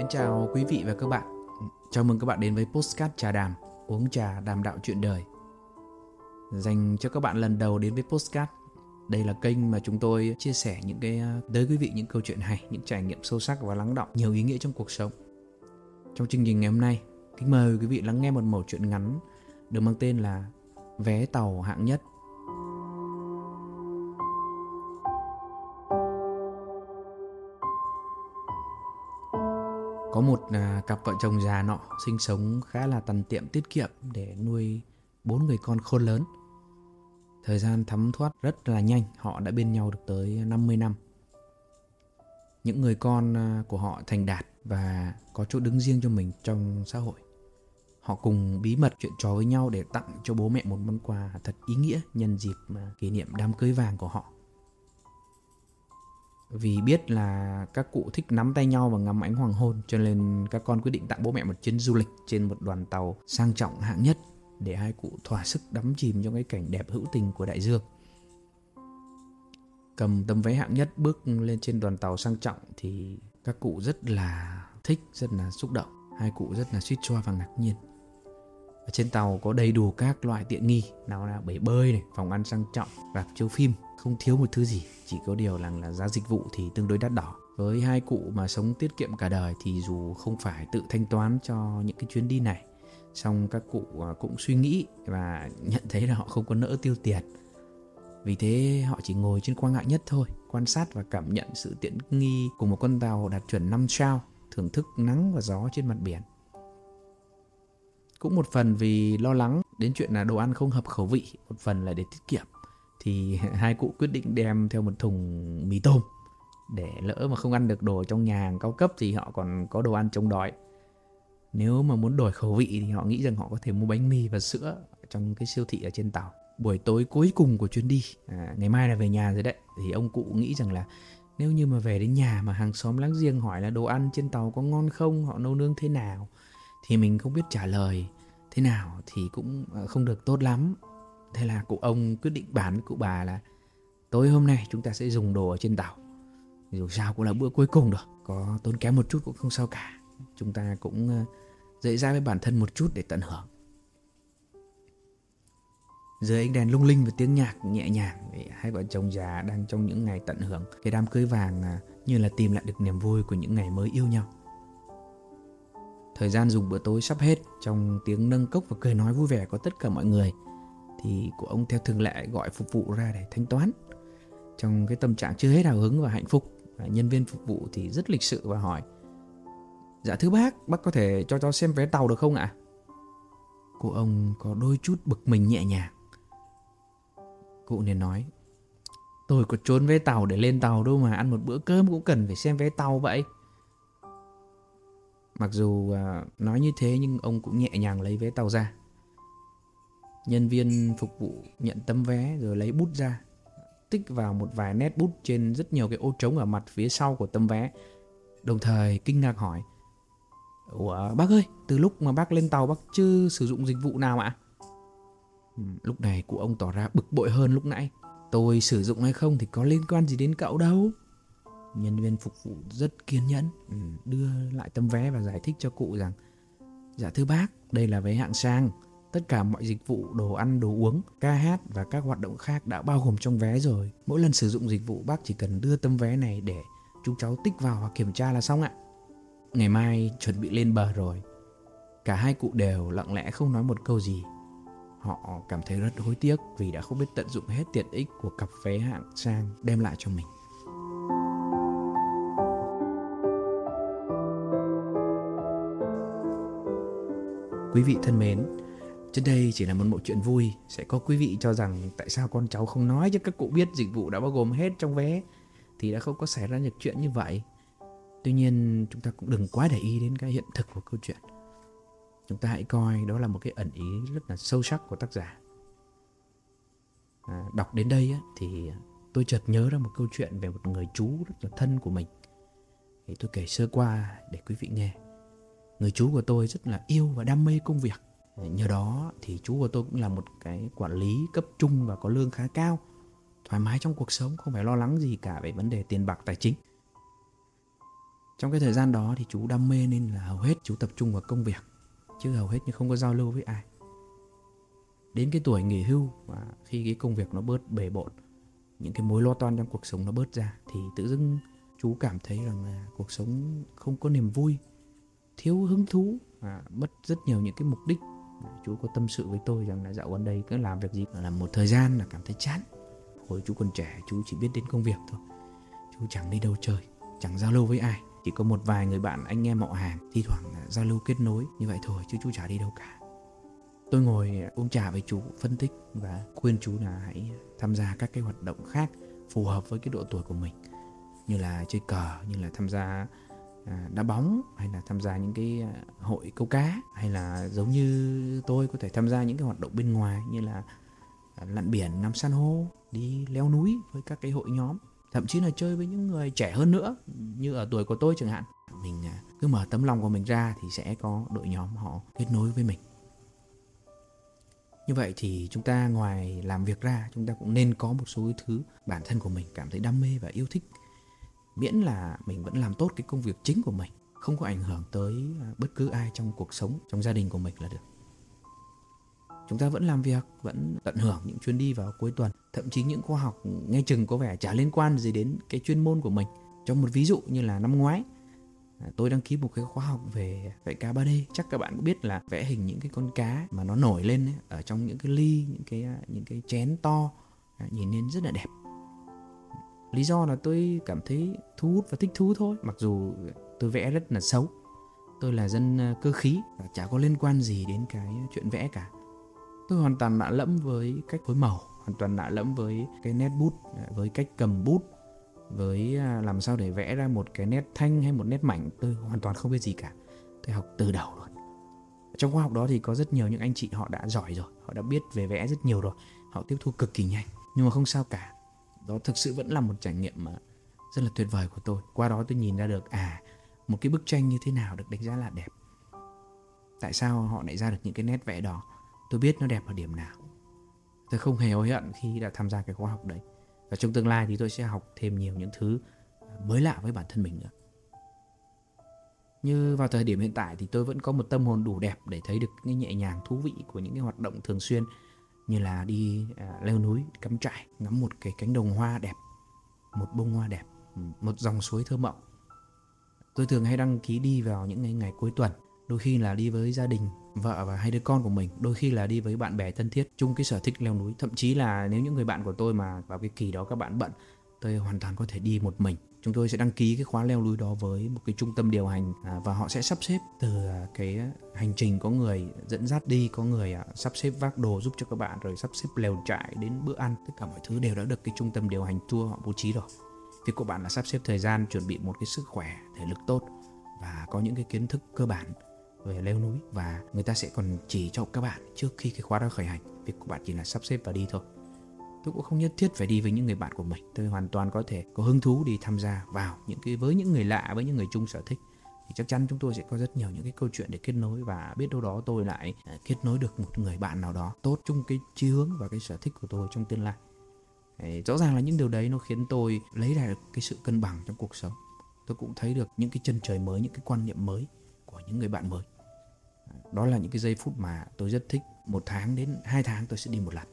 Mến chào quý vị và các bạn. Chào mừng các bạn đến với Postcard Trà Đàm, uống trà đàm đạo chuyện đời. Dành cho các bạn lần đầu đến với Postcard, đây là kênh mà chúng tôi chia sẻ những cái ờ, tới quý vị những câu chuyện hay, những trải nghiệm sâu sắc và lắng động nhiều ý nghĩa trong cuộc sống. Trong chương trình ngày hôm nay, kính mời quý vị lắng nghe một mẩu chuyện ngắn được mang tên là Vé tàu hạng nhất Có một à, cặp vợ chồng già nọ sinh sống khá là tằn tiệm tiết kiệm để nuôi bốn người con khôn lớn. Thời gian thấm thoát rất là nhanh, họ đã bên nhau được tới 50 năm. Những người con à, của họ thành đạt và có chỗ đứng riêng cho mình trong xã hội. Họ cùng bí mật chuyện trò với nhau để tặng cho bố mẹ một món quà thật ý nghĩa nhân dịp à, kỷ niệm đám cưới vàng của họ vì biết là các cụ thích nắm tay nhau và ngắm ánh hoàng hôn cho nên các con quyết định tặng bố mẹ một chuyến du lịch trên một đoàn tàu sang trọng hạng nhất để hai cụ thỏa sức đắm chìm trong cái cảnh đẹp hữu tình của đại dương. Cầm tấm vé hạng nhất bước lên trên đoàn tàu sang trọng thì các cụ rất là thích, rất là xúc động. Hai cụ rất là suýt choa và ngạc nhiên. Ở trên tàu có đầy đủ các loại tiện nghi, nào là bể bơi này, phòng ăn sang trọng, rạp chiếu phim, không thiếu một thứ gì chỉ có điều là, là giá dịch vụ thì tương đối đắt đỏ. Với hai cụ mà sống tiết kiệm cả đời thì dù không phải tự thanh toán cho những cái chuyến đi này song các cụ à, cũng suy nghĩ và nhận thấy là họ không có nỡ tiêu tiền. Vì thế họ chỉ ngồi trên quan ngại nhất thôi quan sát và cảm nhận sự tiện nghi của một con tàu đạt chuẩn 5 sao thưởng thức nắng và gió trên mặt biển cũng một phần vì lo lắng đến chuyện là đồ ăn không hợp khẩu vị một phần là để tiết kiệm. Thì hai cụ quyết định đem theo một thùng mì tôm để lỡ mà không ăn được đồ trong nhà hàng cao cấp thì họ còn có đồ ăn chống đói. Nếu mà muốn đổi khẩu vị thì họ nghĩ rằng họ có thể mua bánh mì và sữa trong cái siêu thị ở trên tàu. Buổi tối cuối cùng của chuyến đi à, ngày mai là về nhà rồi đấy. Thì ông cụ nghĩ rằng là nếu như mà về đến nhà mà hàng xóm láng giềng hỏi là đồ ăn trên tàu có ngon không họ nấu nướng thế nào thì mình không biết trả lời thế nào thì cũng ờ, không được tốt lắm Thế là cụ ông quyết định bán với cụ bà là tối hôm nay chúng ta sẽ dùng đồ ở trên tàu. Dù sao cũng là bữa cuối cùng rồi, có tốn kém một chút cũng không sao cả. Chúng ta cũng dễ dậy ra với bản thân một chút để tận hưởng. Dưới ánh đèn lung linh và tiếng nhạc nhẹ nhàng Hai vợ chồng già đang trong những ngày tận hưởng Cái đám cưới vàng ờ, như là tìm lại được niềm vui của những ngày mới yêu nhau Thời gian dùng bữa tối sắp hết, Trong tiếng nâng cốc và cười nói vui vẻ của tất cả mọi người, thì của ông theo thường lệ gọi phục vụ ra để thanh toán. Trong cái tâm trạng chưa hết hào hứng và hạnh phúc à, nhân viên phục vụ thì rất lịch sự và hỏi dạ thưa bác bác có thể cho cháu xem vé tàu được không ạ? Cô ông có đôi chút bực mình nhẹ nhàng. Cụ nên nói, tôi có trốn vé tàu để lên tàu đâu mà, ăn một bữa cơm cũng cần phải xem vé tàu vậy mặc dù à, nói như thế nhưng ông cũng nhẹ nhàng lấy vé tàu ra. Nhân viên phục vụ nhận tấm vé rồi lấy bút ra Tích vào một vài nét bút trên rất nhiều cái ô trống ở mặt phía sau của tấm vé Đồng thời kinh ngạc hỏi Ủa bác ơi, từ lúc mà bác lên tàu bác chưa sử dụng dịch vụ nào ạ? Ừ, lúc này cụ ông tỏ ra bực bội hơn lúc nãy. Tôi sử dụng hay không thì có liên quan gì đến cậu đâu. Nhân viên phục vụ rất kiên nhẫn ừ, Đưa lại tấm vé và giải thích cho cụ rằng Dạ thưa bác, đây là vé hạng sang Tất cả mọi dịch vụ, đồ ăn, đồ uống, ca hát và các hoạt động khác đã bao gồm trong vé rồi. Mỗi lần sử dụng dịch vụ bác chỉ cần đưa tấm vé này để chúng cháu tích vào hoặc kiểm tra là xong ạ. Ngày mai chuẩn bị lên bờ rồi. Cả hai cụ đều lặng lẽ không nói một câu gì. Họ cảm thấy rất hối tiếc vì đã không biết tận dụng hết tiện ích của cặp vé hạng sang đem lại cho mình. Quý vị thân mến, trên đây chỉ là một bộ chuyện vui. Sẽ có quý vị cho rằng Tại sao con cháu không nói cho các cụ biết Dịch vụ đã bao gồm hết trong vé Thì đã không có xảy ra những chuyện như vậy. Tuy nhiên chúng ta cũng đừng quá để ý đến cái hiện thực của câu chuyện. Chúng ta hãy coi đó là một cái ẩn ý rất là sâu sắc của tác giả. À, Đọc đến đây á, thì tôi chợt nhớ ra một câu chuyện về một người chú rất là thân của mình. Thì tôi kể sơ qua để quý vị nghe. Người chú của tôi rất là yêu và đam mê công việc. Nhờ đó thì chú của tôi cũng là một cái quản lý cấp trung và có lương khá cao. Thoải mái trong cuộc sống, không phải lo lắng gì cả về vấn đề tiền bạc tài chính. Trong cái thời gian đó thì chú đam mê nên là hầu hết chú tập trung vào công việc chứ hầu hết như không có giao lưu với ai. Đến cái tuổi nghỉ hưu và khi cái công việc nó bớt bề bộn những cái mối lo toan trong cuộc sống nó bớt ra thì tự dưng chú cảm thấy rằng là cuộc sống không có niềm vui thiếu hứng thú và mất rất nhiều những cái mục đích. Chú có tâm sự với tôi rằng là dạo gần đây cứ làm việc gì là một thời gian là cảm thấy chán. Hồi chú còn trẻ chú chỉ biết đến công việc thôi. Chú chẳng đi đâu chơi chẳng giao lưu với ai. Chỉ có một vài người bạn anh em họ hàng thi thoảng giao lưu kết nối như vậy thôi chứ chú chả đi đâu cả. Tôi ngồi uống trà với chú phân tích và khuyên chú là hãy tham gia các cái hoạt động khác phù hợp với cái độ tuổi của mình. Như là chơi cờ như là tham gia À, đá bóng hay là tham gia những cái à, hội câu cá hay là giống như tôi có thể tham gia những cái hoạt động bên ngoài như là à, lặn biển, ngắm san hô, đi leo núi với các cái hội nhóm. Thậm chí là chơi với những người trẻ hơn nữa, như ở tuổi của tôi chẳng hạn. Mình cứ mở tấm lòng của mình ra thì sẽ có đội nhóm họ kết nối với mình. Như vậy thì chúng ta ngoài làm việc ra, chúng ta cũng nên có một số thứ bản thân của mình cảm thấy đam mê và yêu thích miễn là mình vẫn làm tốt cái công việc chính của mình không có ảnh hưởng tới à, bất cứ ai trong cuộc sống trong gia đình của mình là được. Chúng ta vẫn làm việc vẫn tận hưởng những chuyến đi vào cuối tuần. Thậm chí những khoa học nghe chừng có vẻ chả liên quan gì đến cái chuyên môn của mình. Trong một ví dụ như là năm ngoái à, tôi đăng ký một cái khóa học về vẽ cá 3D chắc các bạn cũng biết là vẽ hình những cái con cá mà nó nổi lên ấy, ở trong những cái ly những cái à, những cái chén to nhìn lên rất là đẹp lý do là tôi cảm thấy thu hút và thích thú thôi. Mặc dù tôi vẽ rất là xấu. Tôi là dân ờ, cơ khí và chả có liên quan gì đến cái chuyện vẽ cả. Tôi hoàn toàn lạ lẫm với cách phối màu, hoàn toàn lạ lẫm với cái nét bút ờ, với cách cầm bút, với à, làm sao để vẽ ra một cái nét thanh hay một nét mảnh, tôi hoàn toàn không biết gì cả. Tôi học từ đầu luôn. Trong khoa học đó thì có rất nhiều những anh chị họ đã giỏi rồi, họ đã biết về vẽ rất nhiều rồi. Họ tiếp thu cực kỳ nhanh, nhưng mà không sao cả đó thực sự vẫn là một trải nghiệm mà rất là tuyệt vời của tôi. Qua đó tôi nhìn ra được à một cái bức tranh như thế nào được đánh giá là đẹp. Tại sao họ lại ra được những cái nét vẽ đó? Tôi biết nó đẹp ở điểm nào. Tôi không hề hối hận khi đã tham gia cái khóa học đấy. Và trong tương lai thì tôi sẽ học thêm nhiều những thứ mới lạ với bản thân mình nữa. Như vào thời điểm hiện tại thì tôi vẫn có một tâm hồn đủ đẹp để thấy được cái nhẹ nhàng, thú vị của những cái hoạt động thường xuyên như là đi à, leo núi cắm trại ngắm một cái cánh đồng hoa đẹp một bông hoa đẹp ừ, một dòng suối thơ mộng. Tôi thường hay đăng ký đi vào những ngày, ngày cuối tuần đôi khi là đi với gia đình vợ và hai đứa con của mình đôi khi là đi với bạn bè thân thiết chung cái sở thích leo núi. Thậm chí là nếu những người bạn của tôi mà vào cái kỳ đó các bạn bận tôi hoàn toàn có thể đi một mình chúng tôi sẽ đăng ký cái khóa leo núi đó với một cái trung tâm điều hành à, và họ sẽ sắp xếp từ à, cái hành trình có người dẫn dắt đi có người à, sắp xếp vác đồ giúp cho các bạn rồi sắp xếp lều trại đến bữa ăn. Tất cả mọi thứ đều đã được cái trung tâm điều hành tour họ bố trí rồi. Việc của bạn là sắp xếp thời gian chuẩn bị một cái sức khỏe thể lực tốt và có những cái kiến thức cơ bản về leo núi và người ta sẽ còn chỉ cho các bạn trước khi cái khóa đó khởi hành. Việc của bạn chỉ là sắp xếp và đi thôi tôi cũng không nhất thiết phải đi với những người bạn của mình. Tôi hoàn toàn có thể có hứng thú đi tham gia vào những cái với những người lạ với những người chung sở thích. Thì chắc chắn chúng tôi sẽ có rất nhiều những cái câu chuyện để kết nối và biết đâu đó tôi lại à, kết nối được một người bạn nào đó tốt chung cái chí hướng và cái sở thích của tôi trong tương lai. Đấy, rõ ràng là những điều đấy nó khiến tôi lấy lại được cái sự cân bằng trong cuộc sống. Tôi cũng thấy được những cái chân trời mới những cái quan niệm mới của những người bạn mới. Đó là những cái giây phút mà tôi rất thích. Một tháng đến hai tháng tôi sẽ đi một lần.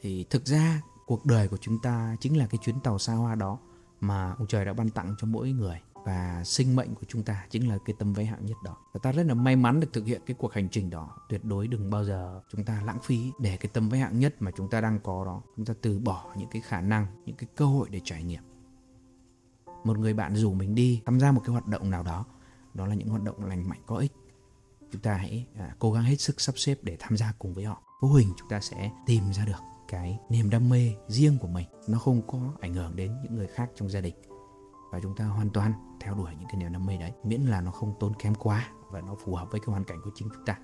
Thì thực ra cuộc đời của chúng ta chính là cái chuyến tàu xa hoa đó mà ông trời đã ban tặng cho mỗi người. Và sinh mệnh của chúng ta chính là cái tấm vé hạng nhất đó. Và ta rất là may mắn được thực hiện cái cuộc hành trình đó. Tuyệt đối đừng bao giờ chúng ta lãng phí để cái tấm vé hạng nhất mà chúng ta đang có đó. Chúng ta từ bỏ những cái khả năng những cái cơ hội để trải nghiệm. Một người bạn rủ mình đi tham gia một cái hoạt động nào đó. Đó là những hoạt động lành mạnh có ích. Chúng ta hãy à, cố gắng hết sức sắp xếp để tham gia cùng với họ. Vô hình chúng ta sẽ tìm ra được cái niềm đam mê riêng của mình, nó không có ảnh hưởng đến những người khác trong gia đình. Và chúng ta hoàn toàn theo đuổi những cái niềm đam mê đấy, miễn là nó không tốn kém quá và nó phù hợp với cái hoàn cảnh của chính chúng ta.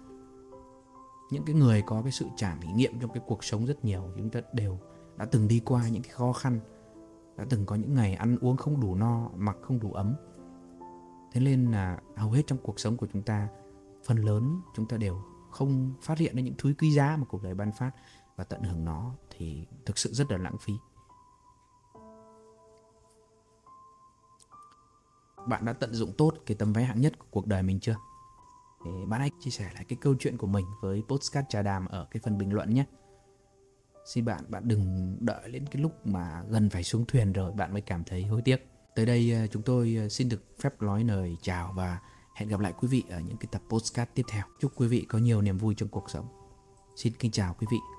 Những cái người có cái sự trải nghiệm trong cái cuộc sống rất nhiều, chúng ta đều đã từng đi qua những cái khó khăn, đã từng có những ngày ăn uống không đủ no, mặc không đủ ấm. Thế nên là hầu hết trong cuộc sống của chúng ta, phần lớn chúng ta đều không phát hiện ra những thứ quý giá mà cuộc đời ban phát và tận hưởng nó thì thực sự rất là lãng phí bạn đã tận dụng tốt cái tấm vé hạng nhất của cuộc đời mình chưa? Thì bạn hãy chia sẻ lại cái câu chuyện của mình với Postcard Trà Đàm ở cái phần bình luận nhé. Xin bạn, bạn đừng đợi đến cái lúc mà gần phải xuống thuyền rồi bạn mới cảm thấy hối tiếc. Tới đây à, chúng tôi à, xin được phép nói lời chào và hẹn gặp lại quý vị ở những cái tập postcard tiếp theo. Chúc quý vị có nhiều niềm vui trong cuộc sống. Xin kính chào quý vị.